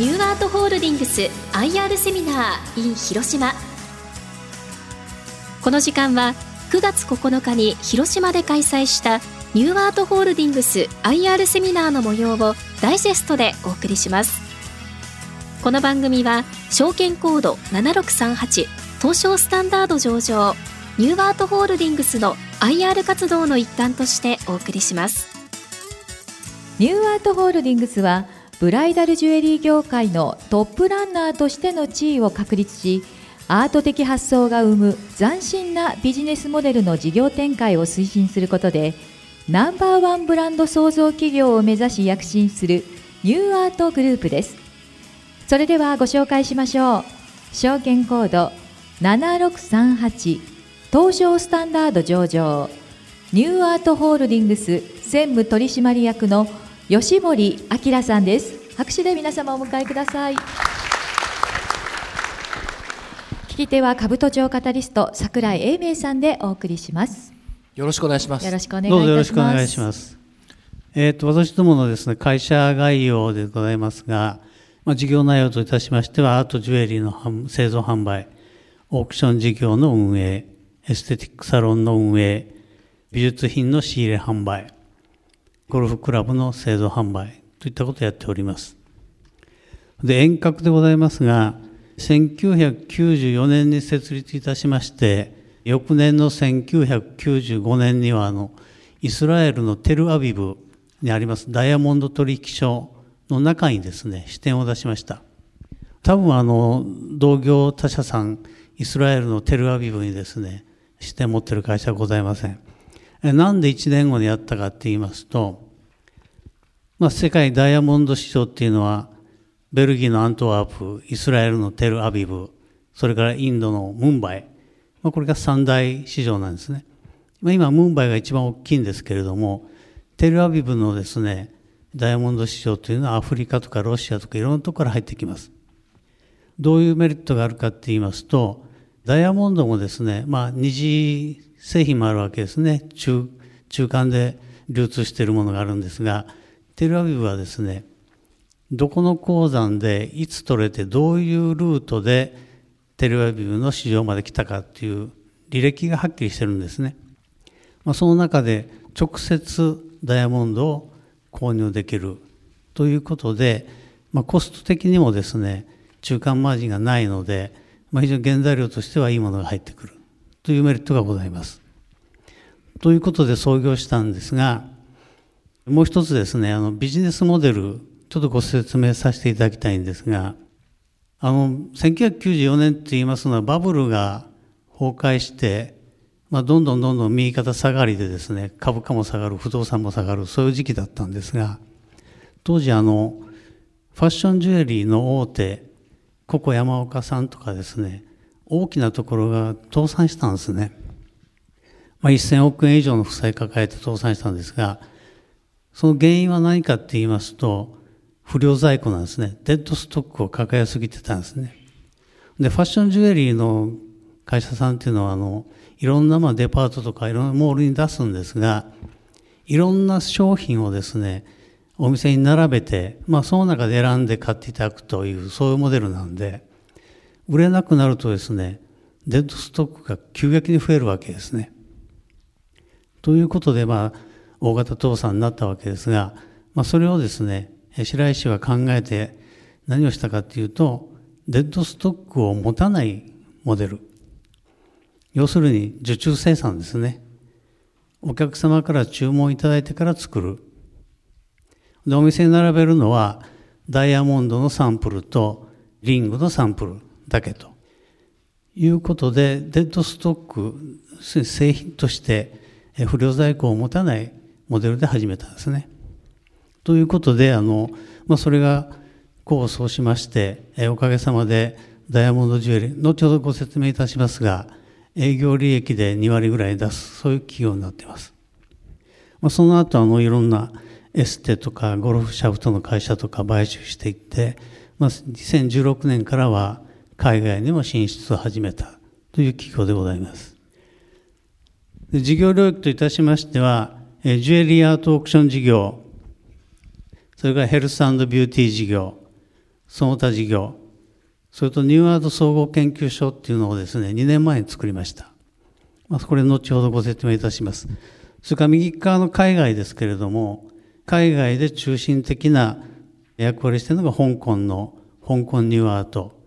ニューアートホールディングス IR セミナー in 広島。この時間は9月9日に広島で開催したニューアートホールディングス IR セミナーの模様をダイジェストでお送りします。この番組は証券コード7638東証スタンダード上場ニューアートホールディングスの IR 活動の一環としてお送りします。ニューアートホールディングスはブライダルジュエリー業界のトップランナーとしての地位を確立しアート的発想が生む斬新なビジネスモデルの事業展開を推進することでナンバーワンブランド創造企業を目指し躍進するニューアートグループです。それではご紹介しましょう。証券コード7638東証スタンダード上場。ニューアートホールディングス専務取締役の吉森明さんです。拍手で皆様お迎えください。聞き手は兜町カタリスト櫻井英明さんでお送りします。よろしくお願いします。よろしくお願いいどうぞよろたしましくお願いしすます。えっ、と、私どものですね、会社概要でございますが、まあ、事業内容といたしましては、アートジュエリーの販製造販売、オークション事業の運営、エステティックサロンの運営、美術品の仕入れ販売、ゴルフクラブの製造販売といったことをやっております。で、遠隔でございますが、1994年に設立いたしまして、翌年の1995年には、あの、イスラエルのテルアビブにありますダイヤモンド取引所の中にですね、支店を出しました。多分あの、同業他社さん、イスラエルのテルアビブにですね、支店持ってる会社はございません。なんで1年後にやったかって言いますと、まあ、世界ダイヤモンド市場っていうのは、ベルギーのアントワープ、イスラエルのテルアビブ、それからインドのムンバイ、まあ、これが三大市場なんですね。まあ、今、ムンバイが一番大きいんですけれども、テルアビブのですね、ダイヤモンド市場というのはアフリカとかロシアとかいろんなとこから入ってきます。どういうメリットがあるかって言いますと、ダイヤモンドもですね、まあ二次製品もあるわけですね。中、中間で流通しているものがあるんですが、テルアビブはですね、どこの鉱山でいつ取れてどういうルートでテルアビブの市場まで来たかっていう履歴がはっきりしてるんですね。まあ、その中で直接ダイヤモンドを購入できるということで、まあ、コスト的にもですね中間マージンがないので、まあ、非常に原材料としてはいいものが入ってくるというメリットがございます。ということで創業したんですがもう一つですねあのビジネスモデルちょっとご説明させていただきたいんですがあの1994年って言いますのはバブルが崩壊してまあ、どんどんどんどん右肩下がりでですね、株価も下がる、不動産も下がる、そういう時期だったんですが、当時あの、ファッションジュエリーの大手、ココ山岡さんとかですね、大きなところが倒産したんですね。まあ、1000億円以上の負債抱えて倒産したんですが、その原因は何かって言いますと、不良在庫なんですね。デッドストックを抱えすぎてたんですね。で、ファッションジュエリーの会社さんっていうのは、あの、いろんなまあデパートとかいろんなモールに出すんですが、いろんな商品をですね、お店に並べて、まあその中で選んで買っていただくという、そういうモデルなんで、売れなくなるとですね、デッドストックが急激に増えるわけですね。ということで、まあ、大型倒産になったわけですが、まあそれをですね、白石は考えて何をしたかっていうと、デッドストックを持たないモデル。要するに受注生産ですね。お客様から注文いただいてから作る。で、お店に並べるのはダイヤモンドのサンプルとリングのサンプルだけということで、デッドストック、製品として不良在庫を持たないモデルで始めたんですね。ということで、あの、まあ、それが功を奏しまして、おかげさまでダイヤモンドジュエリー、後ほどご説明いたしますが、営業利益で2割ぐらい出す、そういう企業になっています。まあ、その後、あの、いろんなエステとかゴルフシャフトの会社とか買収していって、まあ、2016年からは海外にも進出を始めたという企業でございます。で事業領域といたしましては、ジュエリーアートオークション事業、それからヘルスビューティー事業、その他事業、それとニューアート総合研究所っていうのをですね、2年前に作りました。まあ、これ後ほどご説明いたします。それから右側の海外ですけれども、海外で中心的な役割しているのが香港の香港ニューアート。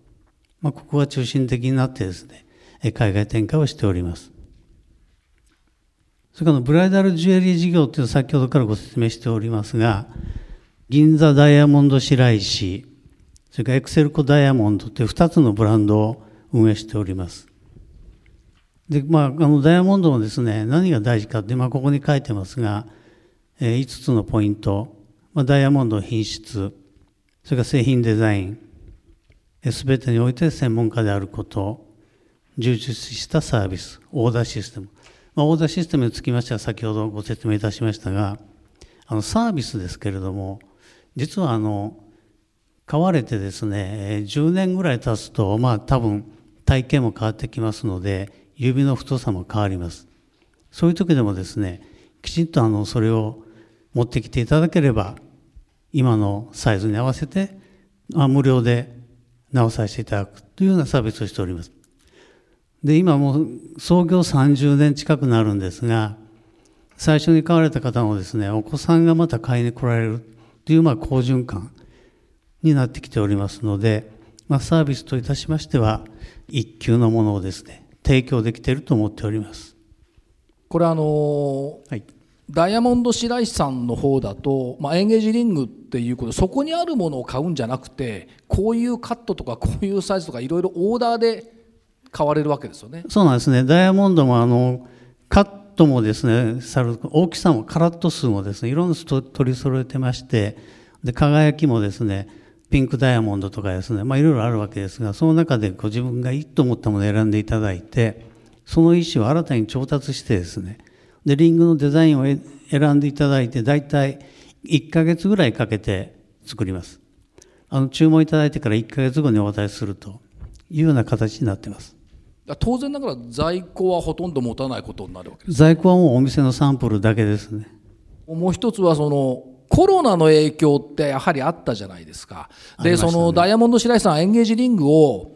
まあ、ここが中心的になってですね、海外展開をしております。それからブライダルジュエリー事業というのは先ほどからご説明しておりますが、銀座ダイヤモンド白石、それからエクセルコダイヤモンドという2つのブランドを運営しております。で、まあ、あのダイヤモンドもですね、何が大事かって、まあ、ここに書いてますが、えー、5つのポイント、まあ、ダイヤモンド品質、それから製品デザイン、すべてにおいて専門家であること、充実したサービス、オーダーシステム。まあ、オーダーシステムにつきましては先ほどご説明いたしましたが、あのサービスですけれども、実はあの、買われてですね、10年ぐらい経つと、まあ多分体型も変わってきますので、指の太さも変わります。そういう時でもですね、きちんとあのそれを持ってきていただければ、今のサイズに合わせて、まあ無料で直させていただくというようなサービスをしております。で、今もう創業30年近くなるんですが、最初に買われた方もですね、お子さんがまた買いに来られるというまあ好循環になってきておりますので、まあ、サービスといたしましては、一級のものをですね、提供できていると思っております。これあのーはい、ダイヤモンド白石さんの方だと、まあ、エンゲージリングっていうことそこにあるものを買うんじゃなくてこういうカットとかこういうサイズとかいろいろオーダーで買われるわけですよね。そうなんですね。ダイヤモンドもあのカットもですね大きさもカラット数もですねいろんな取り揃えてましてで輝きもですねピンクダイヤモンドとかですね、まあ、いろいろあるわけですがその中でご自分がいいと思ったものを選んでいただいてその意思を新たに調達してですねでリングのデザインを選んでいただいて大体1ヶ月ぐらいかけて作ります。あの注文いただいてから1ヶ月後にお渡しするというような形になっています。当然ながら在庫はほとんど持たないことになるわけです。在庫はもうお店のサンプルだけですね。もう一つはそのコロナの影響ってやはりあったじゃないですか。で、ね、そのダイヤモンド白石さんエンゲージリングを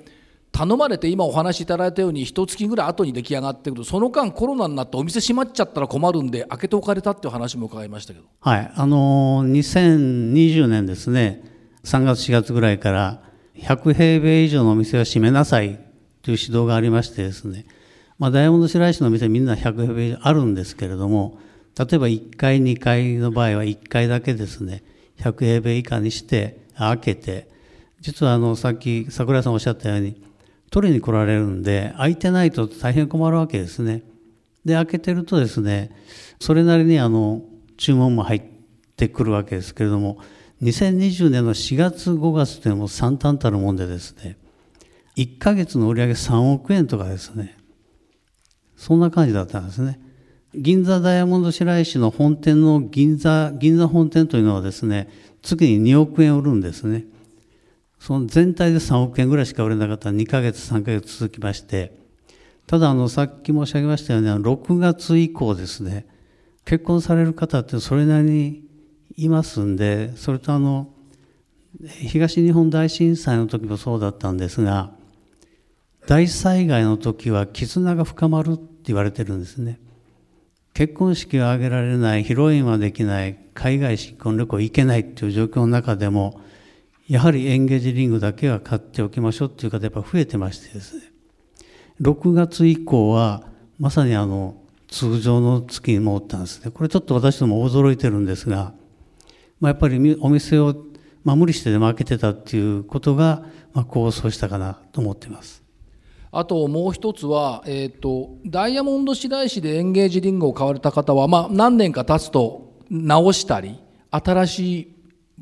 頼まれて今お話しいただいたように一月ぐらい後に出来上がってくるその間コロナになってお店閉まっちゃったら困るんで開けておかれたっていう話も伺いましたけど。はい。あのー、2020年ですね。3月4月ぐらいから100平米以上のお店は閉めなさいという指導がありましてですね、まあ、ダイヤモンド白石の店みんな100平米あるんですけれども例えば1階2階の場合は1階だけですね100平米以下にして開けて実はあのさっき桜井さんおっしゃったように取りに来られるんで開いてないと大変困るわけですね。で開けてるとですねそれなりにあの注文も入ってくるわけですけれども2020年の4月5月というのも惨憺たるもんでですね1ヶ月の売り上げ3億円とかですね。そんな感じだったんですね。銀座ダイヤモンド白石の本店の銀座、銀座本店というのはですね、月に2億円売るんですね。その全体で3億円ぐらいしか売れなかった。ら2ヶ月、3ヶ月続きまして、ただあの、さっき申し上げましたように、6月以降ですね、結婚される方ってそれなりにいますんで、それとあの、東日本大震災の時もそうだったんですが、大災害の時は絆が深まるって言われてるんですね。結婚式を挙げられない、披露宴はできない、海外新婚旅行行けないっていう状況の中でも、やはりエンゲージリングだけは買っておきましょうっていう方やっぱ増えてましてですね。6月以降は、まさにあの、通常の月に戻ったんですね。これちょっと私ども驚いてるんですが、まあ、やっぱりお店を、まあ、無理してでも開けてたっていうことが、まあ、構想したかなと思っています。あともう一つは、えーと、ダイヤモンド白石でエンゲージリングを買われた方は、まあ、何年か経つと直したり新しい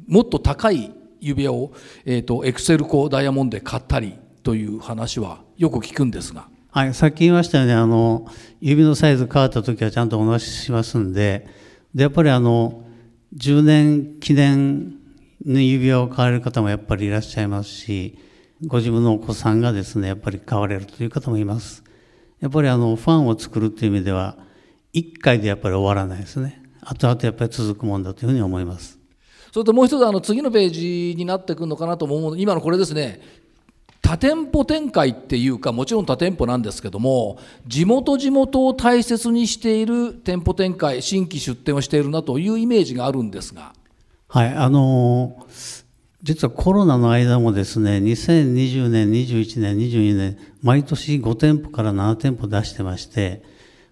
もっと高い指輪を、えーと、エクセルコダイヤモンドで買ったりという話はよく聞くんですが。はい、さっき言いましたよねあの指のサイズ変わった時はちゃんとお話ししますんででやっぱりあの10年記念の指輪を買われる方もやっぱりいらっしゃいますしご自分のお子さんがですね、やっぱり買われるという方もいます。やっぱりあの、ファンを作るという意味では、一回でやっぱり終わらないですね。後々やっぱり続くもんだというふうに思います。それともう一つあの次のページになってくるのかなと思う今のこれですね多店舗展開っていうかもちろん多店舗なんですけども地元地元を大切にしている店舗展開新規出店をしているなというイメージがあるんですがはいあのー実はコロナの間もですね2020年21年22年毎年5店舗から7店舗出してまして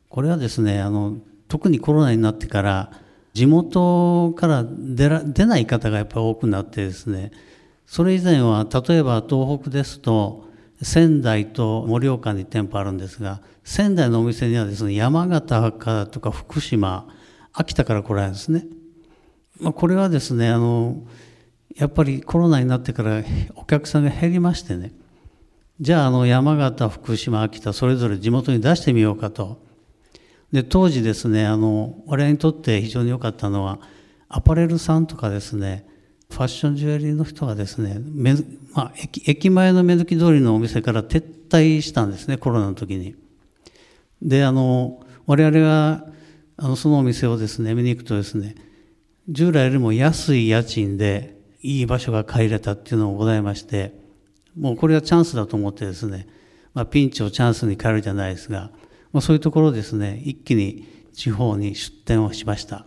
これはですねあの特にコロナになってから地元から出ら出ない方がやっぱり多くなってですねそれ以前は例えば東北ですと仙台と盛岡に店舗あるんですが仙台のお店にはですね山形からとか福島秋田から来られるんですね。まあ、これはですねあのやっぱりコロナになってからお客さんが減りましてねじゃああの山形福島秋田それぞれ地元に出してみようかとで当時ですねあの我々にとって非常に良かったのはアパレルさんとかですねファッションジュエリーの人がですね、まあ、駅駅前の目抜き通りのお店から撤退したんですねコロナの時に。であの我々があのそのお店をですね見に行くとですね従来よりも安い家賃でいい場所が借りれたっていうのもございましてもうこれはチャンスだと思ってですね、まあ、ピンチをチャンスに変えるじゃないですが、まあ、そういうところですね一気に地方に出店をしました、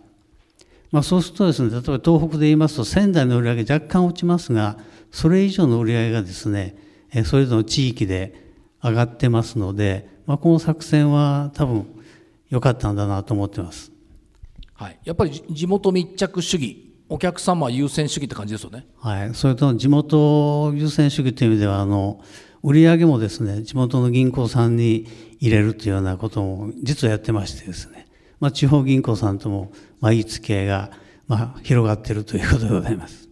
まあ、そうするとですね例えば東北で言いますと仙台の売り上げ若干落ちますがそれ以上の売り上げがですねそれぞれの地域で上がってますので、まあ、この作戦は多分良かったんだなと思ってます。はい、やっぱり地元密着主義お客様優先主義って感じですよね。はい、それと地元優先主義という意味ではあの売り上げもですね地元の銀行さんに入れるというようなことも実はやってましてですね、まあ、地方銀行さんともまあいい付き合いがまあ広がっているということでございます。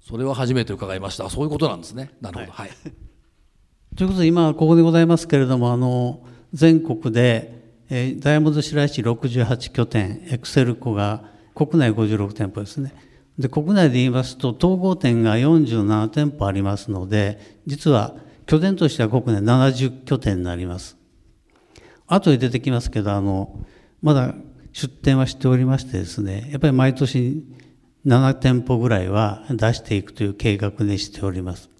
それは初めて伺いました。そういうことなんですね。なるほど。はい。ということで今ここでございますけれどもあの全国で、えー、ダイヤモンド白石68拠点エクセルコが国内56店舗ですね。で国内で言いますと統合店が47店舗ありますので実は拠点としては国内70拠点になります。後で出てきますけどあのまだ出店はしておりましてですねやっぱり毎年7店舗ぐらいは出していくという計画にしております。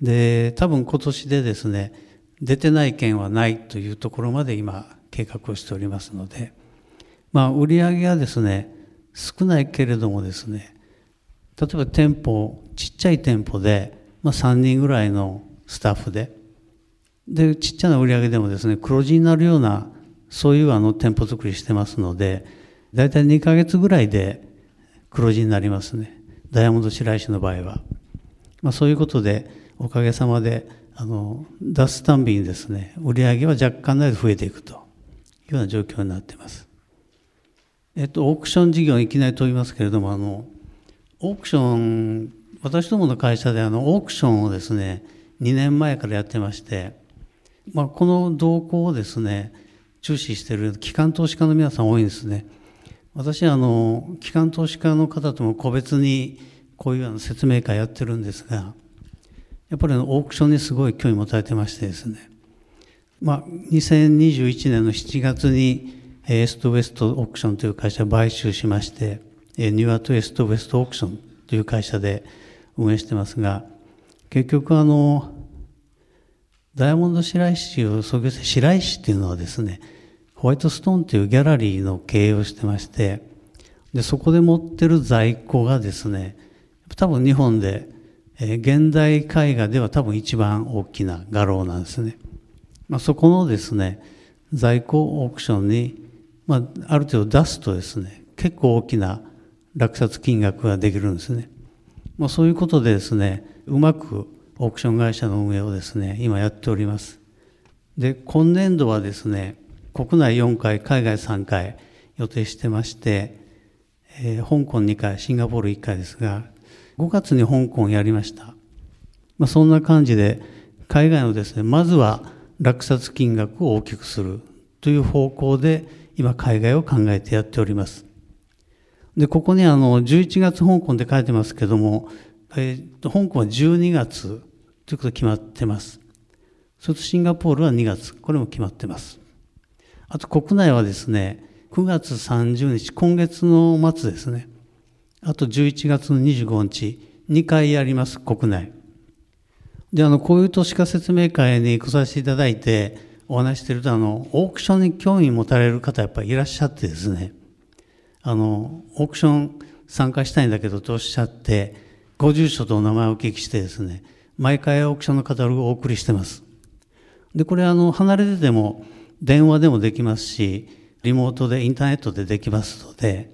で多分今年でですね出てない県はないというところまで今計画をしておりますのでまあ売り上がですね少ないけれどもですね例えば店舗ちっちゃい店舗で、まあ、3人ぐらいのスタッフででちっちゃな売り上げでもですね黒字になるようなそういうあの店舗作りしてますので大体2ヶ月ぐらいで黒字になりますね。ダイヤモンド白石の場合は、まあ、そういうことでおかげさまであの出すたんびにですね売り上げは若干なり増えていくというような状況になってます。えっと、オークション事業いきなり問いますけれどもあのオークション私どもの会社であのオークションをですね2年前からやってまして、まあ、この動向をですね注視している機関投資家の皆さん多いんですね。私あの機関投資家の方とも個別にこういうあの説明会やってるんですがやっぱりオークションにすごい興味持たれてましてですね。まあ2021年の7月にエストウェストオークションという会社を買収しまして、ニューアートエストウエストオークションという会社で運営してますが、結局あの、ダイヤモンド白石を創業して白石っていうのはですね、ホワイトストーンというギャラリーの経営をしてまして、で、そこで持ってる在庫がですね、多分日本で、えー、現代絵画では多分一番大きな画廊なんですね。まあ、そこのですね、在庫オークションにまあ、ある程度出すとですね結構大きな落札金額ができるんですね、まあ、そういうことでですねうまくオークション会社の運営をですね今やっております。で今年度はですね国内4回海外3回予定してまして、えー、香港2回シンガポール1回ですが5月に香港やりました、まあ、そんな感じで海外のですねまずは落札金額を大きくするという方向で今海外を考えてやっております。で、ここにあの、11月香港で書いてますけども、えー、と香港は12月ということ決まってます。それとシンガポールは2月、これも決まってます。あと国内はですね、9月30日、今月の末ですね、あと11月の25日、2回やります、国内。で、あの、こういう都市化説明会に来させていただいて、お話してると、あの、オークションに興味持たれる方やっぱりいらっしゃってですね、あの、オークション参加したいんだけどとおっしゃって、ご住所とお名前をお聞きしてですね、毎回オークションのカタログをお送りしてます。で、これあの、離れてても電話でもできますし、リモートでインターネットでできますので、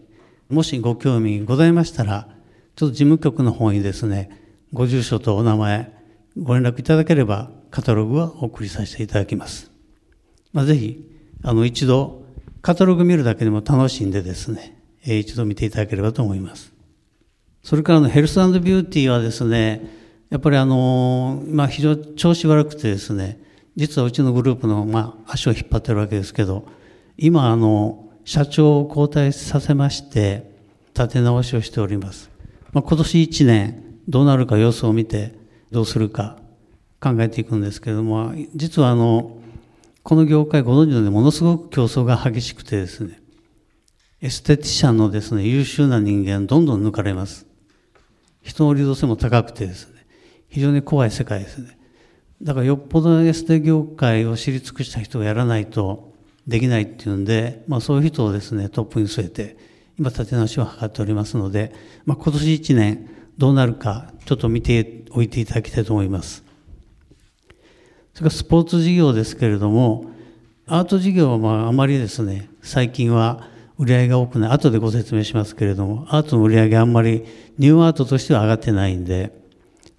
もしご興味ございましたら、ちょっと事務局の方にですね、ご住所とお名前、ご連絡いただければ、カタログはお送りさせていただきます。まあ、ぜひ、あの、一度、カタログ見るだけでも楽しんでですね、えー、一度見ていただければと思います。それからのヘルスビューティーはですね、やっぱりあの、まあ、非常に調子悪くてですね、実はうちのグループの、まあ、足を引っ張ってるわけですけど、今、あの、社長を交代させまして、立て直しをしております。まあ、今年1年、どうなるか様子を見て、どうするか考えていくんですけれども、実はあの、この業界ご存知のようにものすごく競争が激しくてですね、エステティシャンのですね、優秀な人間どんどん抜かれます。人の利動性も高くてですね、非常に怖い世界ですね。だからよっぽどエステ業界を知り尽くした人がやらないとできないっていうんで、まあそういう人をですね、トップに据えて、今立て直しを図っておりますので、まあ今年1年どうなるか、ちょっと見ておいていただきたいと思います。それからスポーツ事業ですけれども、アート事業はまああまりですね、最近は売り上げが多くない、後でご説明しますけれども、アートの売り上げあんまりニューアートとしては上がってないんで、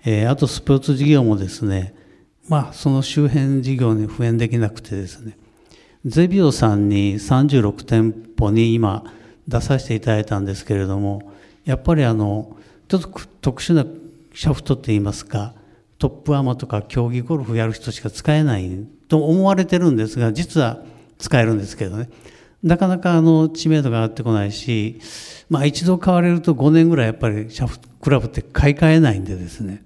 えー、あとスポーツ事業もですね、まあその周辺事業に復縁できなくてですね、ゼビオさんに36店舗に今出させていただいたんですけれども、やっぱりあの、ちょっと特殊なシャフトって言いますか、トップアマとか競技ゴルフやる人しか使えないと思われてるんですが、実は使えるんですけどね。なかなかあの知名度が上がってこないし、まあ一度買われると5年ぐらいやっぱりシャフクラブって買い替えないんでですね、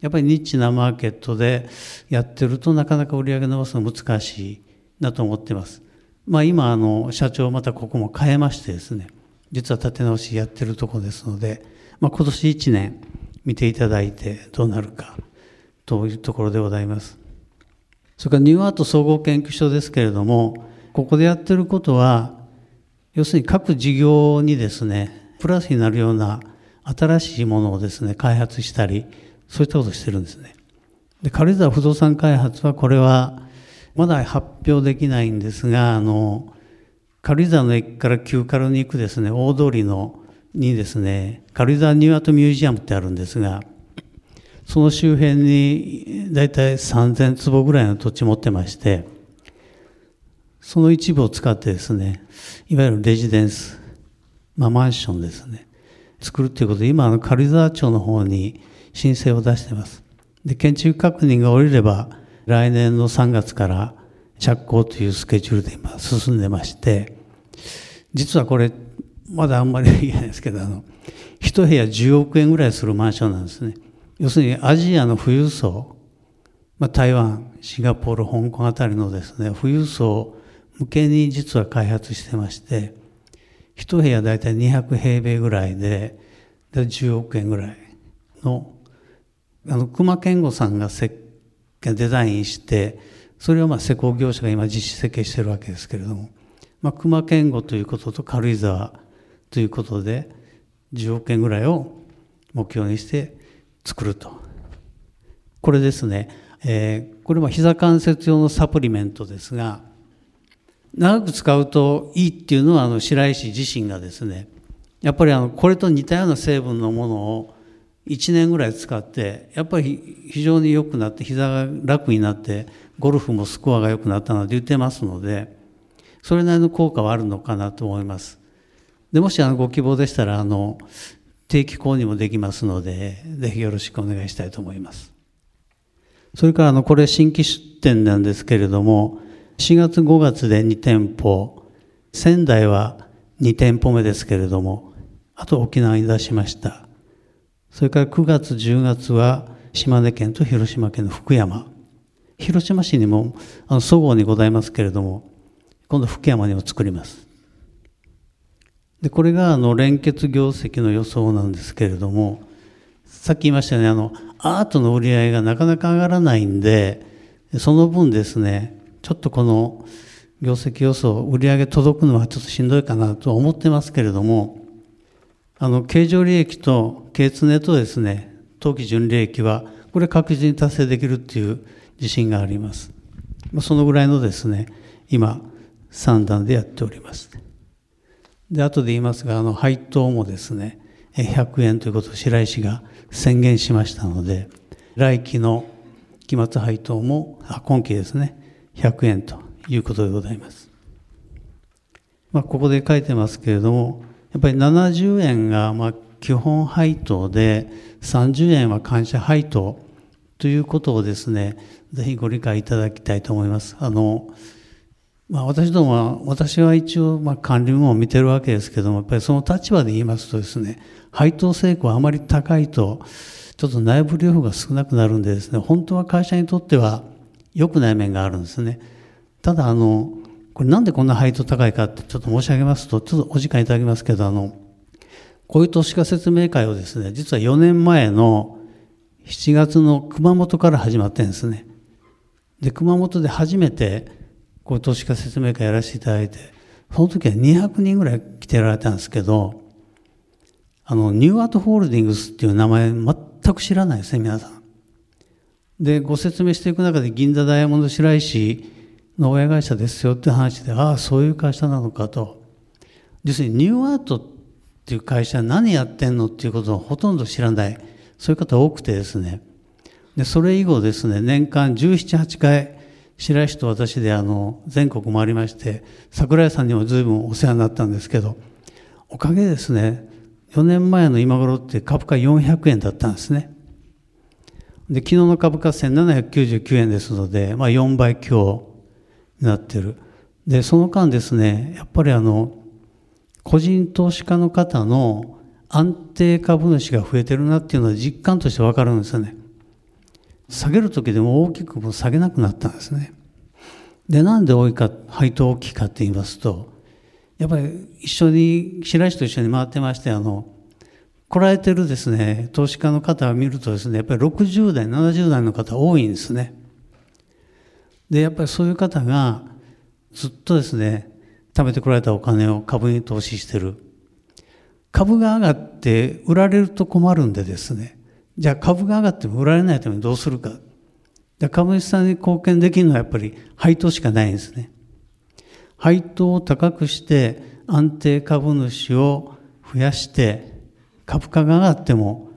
やっぱりニッチなマーケットでやってるとなかなか売り上げ伸ばすの難しいなと思ってます。まあ今あの社長またここも変えましてですね、実は立て直しやってるとこですので、まあ今年1年見ていただいてどうなるかというところでございます。それからニューアート総合研究所ですけれども、ここでやってることは、要するに各事業にですね、プラスになるような新しいものをですね、開発したり、そういったことをしてるんですね。で、軽井沢不動産開発は、これは、まだ発表できないんですが、あの、軽井沢の駅から旧軽に行くですね、大通りの、にですね、軽井沢ニューアートミュージアムってあるんですが、その周辺に大体3000坪ぐらいの土地持ってまして、その一部を使ってですね、いわゆるレジデンス、まあマンションですね、作るということで、今、あの軽井沢町の方に申請を出してます。で、建築確認が下りれば、来年の3月から着工というスケジュールで今進んでまして、実はこれ、まだあんまり言えないですけど、あの、一部屋10億円ぐらいするマンションなんですね。要するにアジアの富裕層、まあ、台湾、シンガポール、香港あたりのですね、富裕層向けに実は開発してまして、一部屋大体200平米ぐらいで、で10億円ぐらいの、あの、熊健吾さんが設計、デザインして、それをまあ施工業者が今実施設計してるわけですけれども、まあ、熊健吾ということと軽井沢ということで、10億円ぐらいを目標にして作ると。これですね、えー、これは膝関節用のサプリメントですが、長く使うといいっていうのはあの白石自身がですねやっぱりあのこれと似たような成分のものを1年ぐらい使ってやっぱり非常に良くなって膝が楽になってゴルフもスコアが良くなったので言ってますのでそれなりの効果はあるのかなと思います。でもしあのご希望でしたらあの定期購入もできますのでぜひよろしくお願いしたいと思います。それからあのこれ新規出店なんですけれども4月5月で2店舗、仙台は2店舗目ですけれども、あと沖縄に出しました。それから9月、10月は島根県と広島県の福山。広島市にも、あの、そごうにございますけれども、今度福山にも作ります。でこれがあの連結業績の予想なんですけれどもさっき言いましたよねあのアートの売り上げがなかなか上がらないんでその分ですねちょっとこの業績予想売り上げ届くのはちょっとしんどいかなと思ってますけれどもあの経常利益と経常とですね当期純利益はこれ確実に達成できるっていう自信があります。そのぐらいのですね今3段でやっております。で後で言いますがあの配当もですね100円ということを白石が宣言しましたので来期の期末配当もあ今期ですね100円ということでございます、まあ、ここで書いてますけれどもやっぱり70円がまあ基本配当で30円は感謝配当ということをですねぜひご理解いただきたいと思います。あのまあ、私どもは、私は一応、まあ、管理も見てるわけですけども、やっぱりその立場で言いますとですね、配当成功あまり高いと、ちょっと内部留保が少なくなるんでですね、本当は会社にとっては良くない面があるんですね。ただ、あの、これなんでこんな配当高いかってちょっと申し上げますと、ちょっとお時間いただきますけど、あの、こういう投資家説明会をですね、実は4年前の7月の熊本から始まってるんですね。で、熊本で初めて、こう投資家説明会やらせていただいて、その時は200人ぐらい来てられたんですけど、あの、ニューアートホールディングスっていう名前全く知らないですね、皆さん。で、ご説明していく中で銀座ダイヤモンド白石の親会社ですよって話で、ああ、そういう会社なのかと。要するにニューアートっていう会社何やってんのっていうことをほとんど知らない。そういう方多くてですね。で、それ以後ですね、年間17、8回、白石と私であの全国回りまして桜井さんにも随分お世話になったんですけどおかげですね4年前の今頃って株価400円だったんですね。で昨日の株価1799円ですので、まあ、4倍強になってる。でその間ですねやっぱりあの個人投資家の方の安定株主が増えてるなっていうのは実感として分かるんですよね。下げる時でも大きくも下げなくなったんですね。で、なんで多いか、配当大きいかって言いますと、やっぱり一緒に、白石と一緒に回ってまして、あの、来られてるですね、投資家の方を見るとですね、やっぱり60代、70代の方多いんですね。で、やっぱりそういう方がずっとですね、貯めてこられたお金を株に投資してる。株が上がって売られると困るんでですね、じゃあ株が上がっても売られないためにどうするか。株主さんに貢献できるのはやっぱり配当しかないんですね。配当を高くして安定株主を増やして株価が上がっても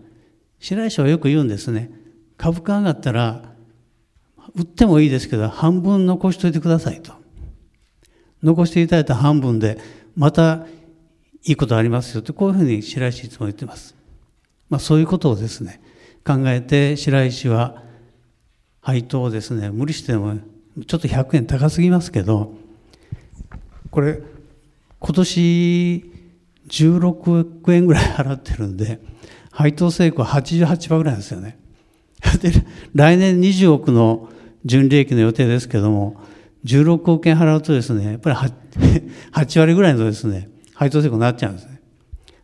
白石はよく言うんですね。株価上がったら売ってもいいですけど半分残しといてくださいと。残していただいた半分でまたいいことありますよってこういうふうに白石いつも言ってます。まあそういうことをですね考えて白石は配当をですね。無理してもちょっと100円高すぎますけどこれ今年16億円ぐらい払ってるんで配当成功88%ぐらいですよね。で来年20億の純利益の予定ですけども16億円払うとですねやっぱり 8, 8 割ぐらいのですね配当成功になっちゃうんですね。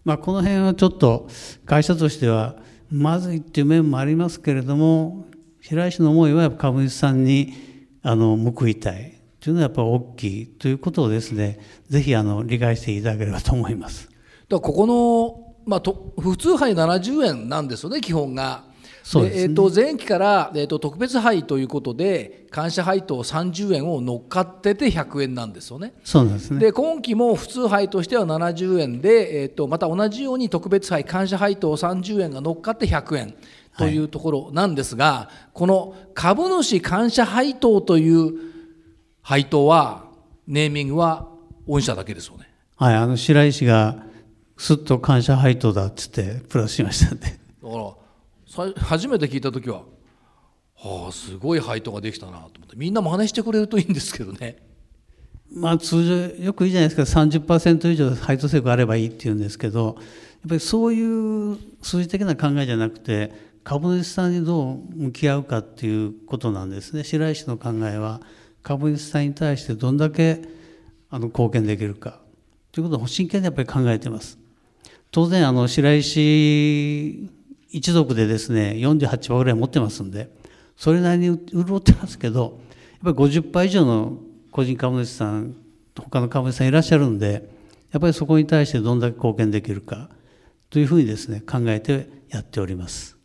まあこの辺はちょっと会社としてはまずいっていう面もありますけれども平井氏の思いは株主さんにあの報いたいというのはやっぱり大きいということをですねぜひあの理解していただければと思います。だここの、まあ、と普通杯70円なんですよね基本が。そうですね、えー、と前期から、えー、と特別配ということで感謝配当30円を乗っかってて100円なんですよね。そうですねで今期も普通配としては70円で、えー、とまた同じように特別配感謝配当30円が乗っかって100円というところなんですが、はい、この株主感謝配当という配当はネーミングは御社だけですよね。はい、あの白石がすっと感謝配当だっつってプラスしましたんで。だから初めて聞いた時ははあすごい配当ができたなと思ってみんな真似してくれるといいんですけどね。まあ通常よくいいじゃないですか30%以上配当成功あればいいっていうんですけどやっぱりそういう数字的な考えじゃなくて株主さんにどう向き合うかっていうことなんですね白石の考えは株主さんに対してどんだけあの貢献できるかということを真剣にやっぱり考えてます当然あの白石一族でですね48羽ぐらい持ってますんでそれなりに潤ってますけどやっぱり50羽以上の個人株主さん他の株主さんいらっしゃるんでやっぱりそこに対してどんだけ貢献できるかというふうにですね考えてやっております。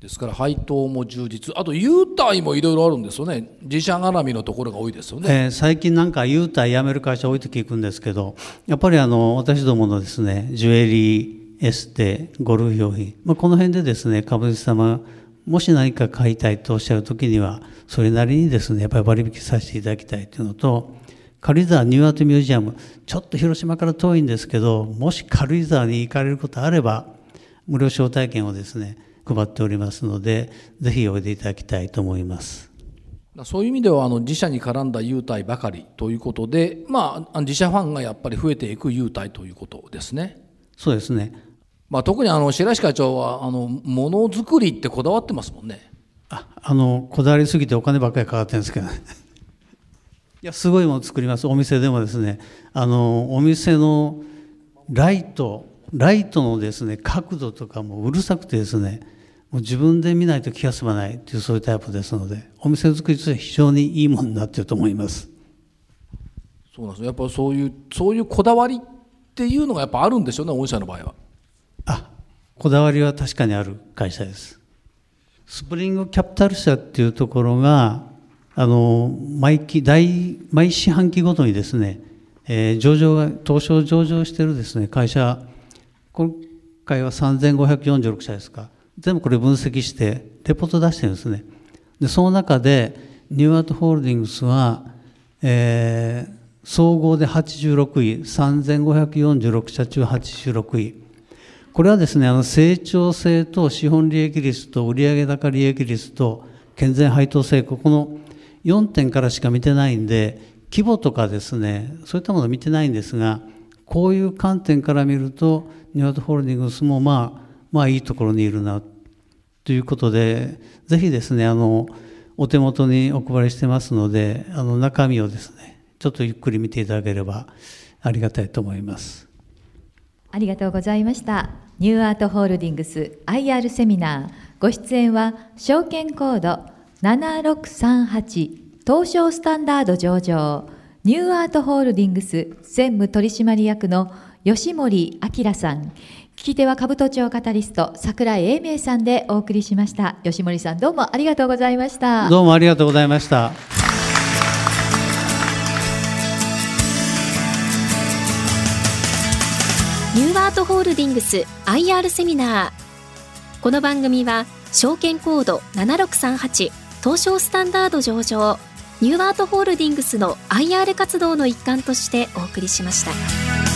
ですから配当も充実。あと優待もいろいろあるんですよね。自社絡みのところが多いですよね、えー、最近なんか優待やめる会社多いと聞くんですけどやっぱりあの私どものですねジュエリーエステゴルフ用品、まあ、この辺でですね株主様もし何か買いたいとおっしゃる時にはそれなりにですねやっぱり割引させていただきたいというのと軽井沢ニューアートミュージアムちょっと広島から遠いんですけどもし軽井沢に行かれることあれば無料招待券をですね配っておりますのでぜひおいでいただきたいと思います。そういう意味ではあの自社に絡んだ優待ばかりということで、まあ、自社ファンがやっぱり増えていく優待ということですね。そうですね、まあ、特にあの白石会長はあのものづくりってこだわってますもんね。ああのこだわりすぎてお金ばっかりかかってるんですけどね。いやすごいもの作ります。お店でもですね。あのお店のライトライトのですね角度とかもうるさくてですねもう自分で見ないと気が済まないっていうそういうタイプですのでお店作りとしては非常にいいものになっていると思います。そうなんですやっぱそういうそういうこだわりっていうのがやっぱあるんでしょうね御社の場合は。あこだわりは確かにある会社です。スプリングキャピタル社っていうところがあの毎期大毎四半期ごとにですね、えー、上場が東証上場してるですね会社今回は3546社ですか。全部これ分析してレポート出してるんですね。でその中でニューアートホールディングスは、えー、総合で86位3546社中86位。これはですねあの成長性と資本利益率と売上高利益率と健全配当成功この4点からしか見てないんで規模とかですねそういったものを見てないんですがこういう観点から見るとニュアートホールディングスもまあまあいいところにいるなということでぜひですねあのお手元にお配りしてますのであの中身をですねちょっとゆっくり見ていただければありがたいと思います。ありがとうございました。ニューアートホールディングス IR セミナー。ご出演は証券コード7638東証スタンダード上場。ニューアートホールディングス専務取締役の吉森明さん。聞き手は株都庁カタリスト櫻井英明さんでお送りしました。吉森さんどうもありがとうございました。どうもありがとうございました。ートホールディングス IR セミナーこの番組は証券コード7638東証スタンダード上場ニューアートホールディングスの IR 活動の一環としてお送りしました。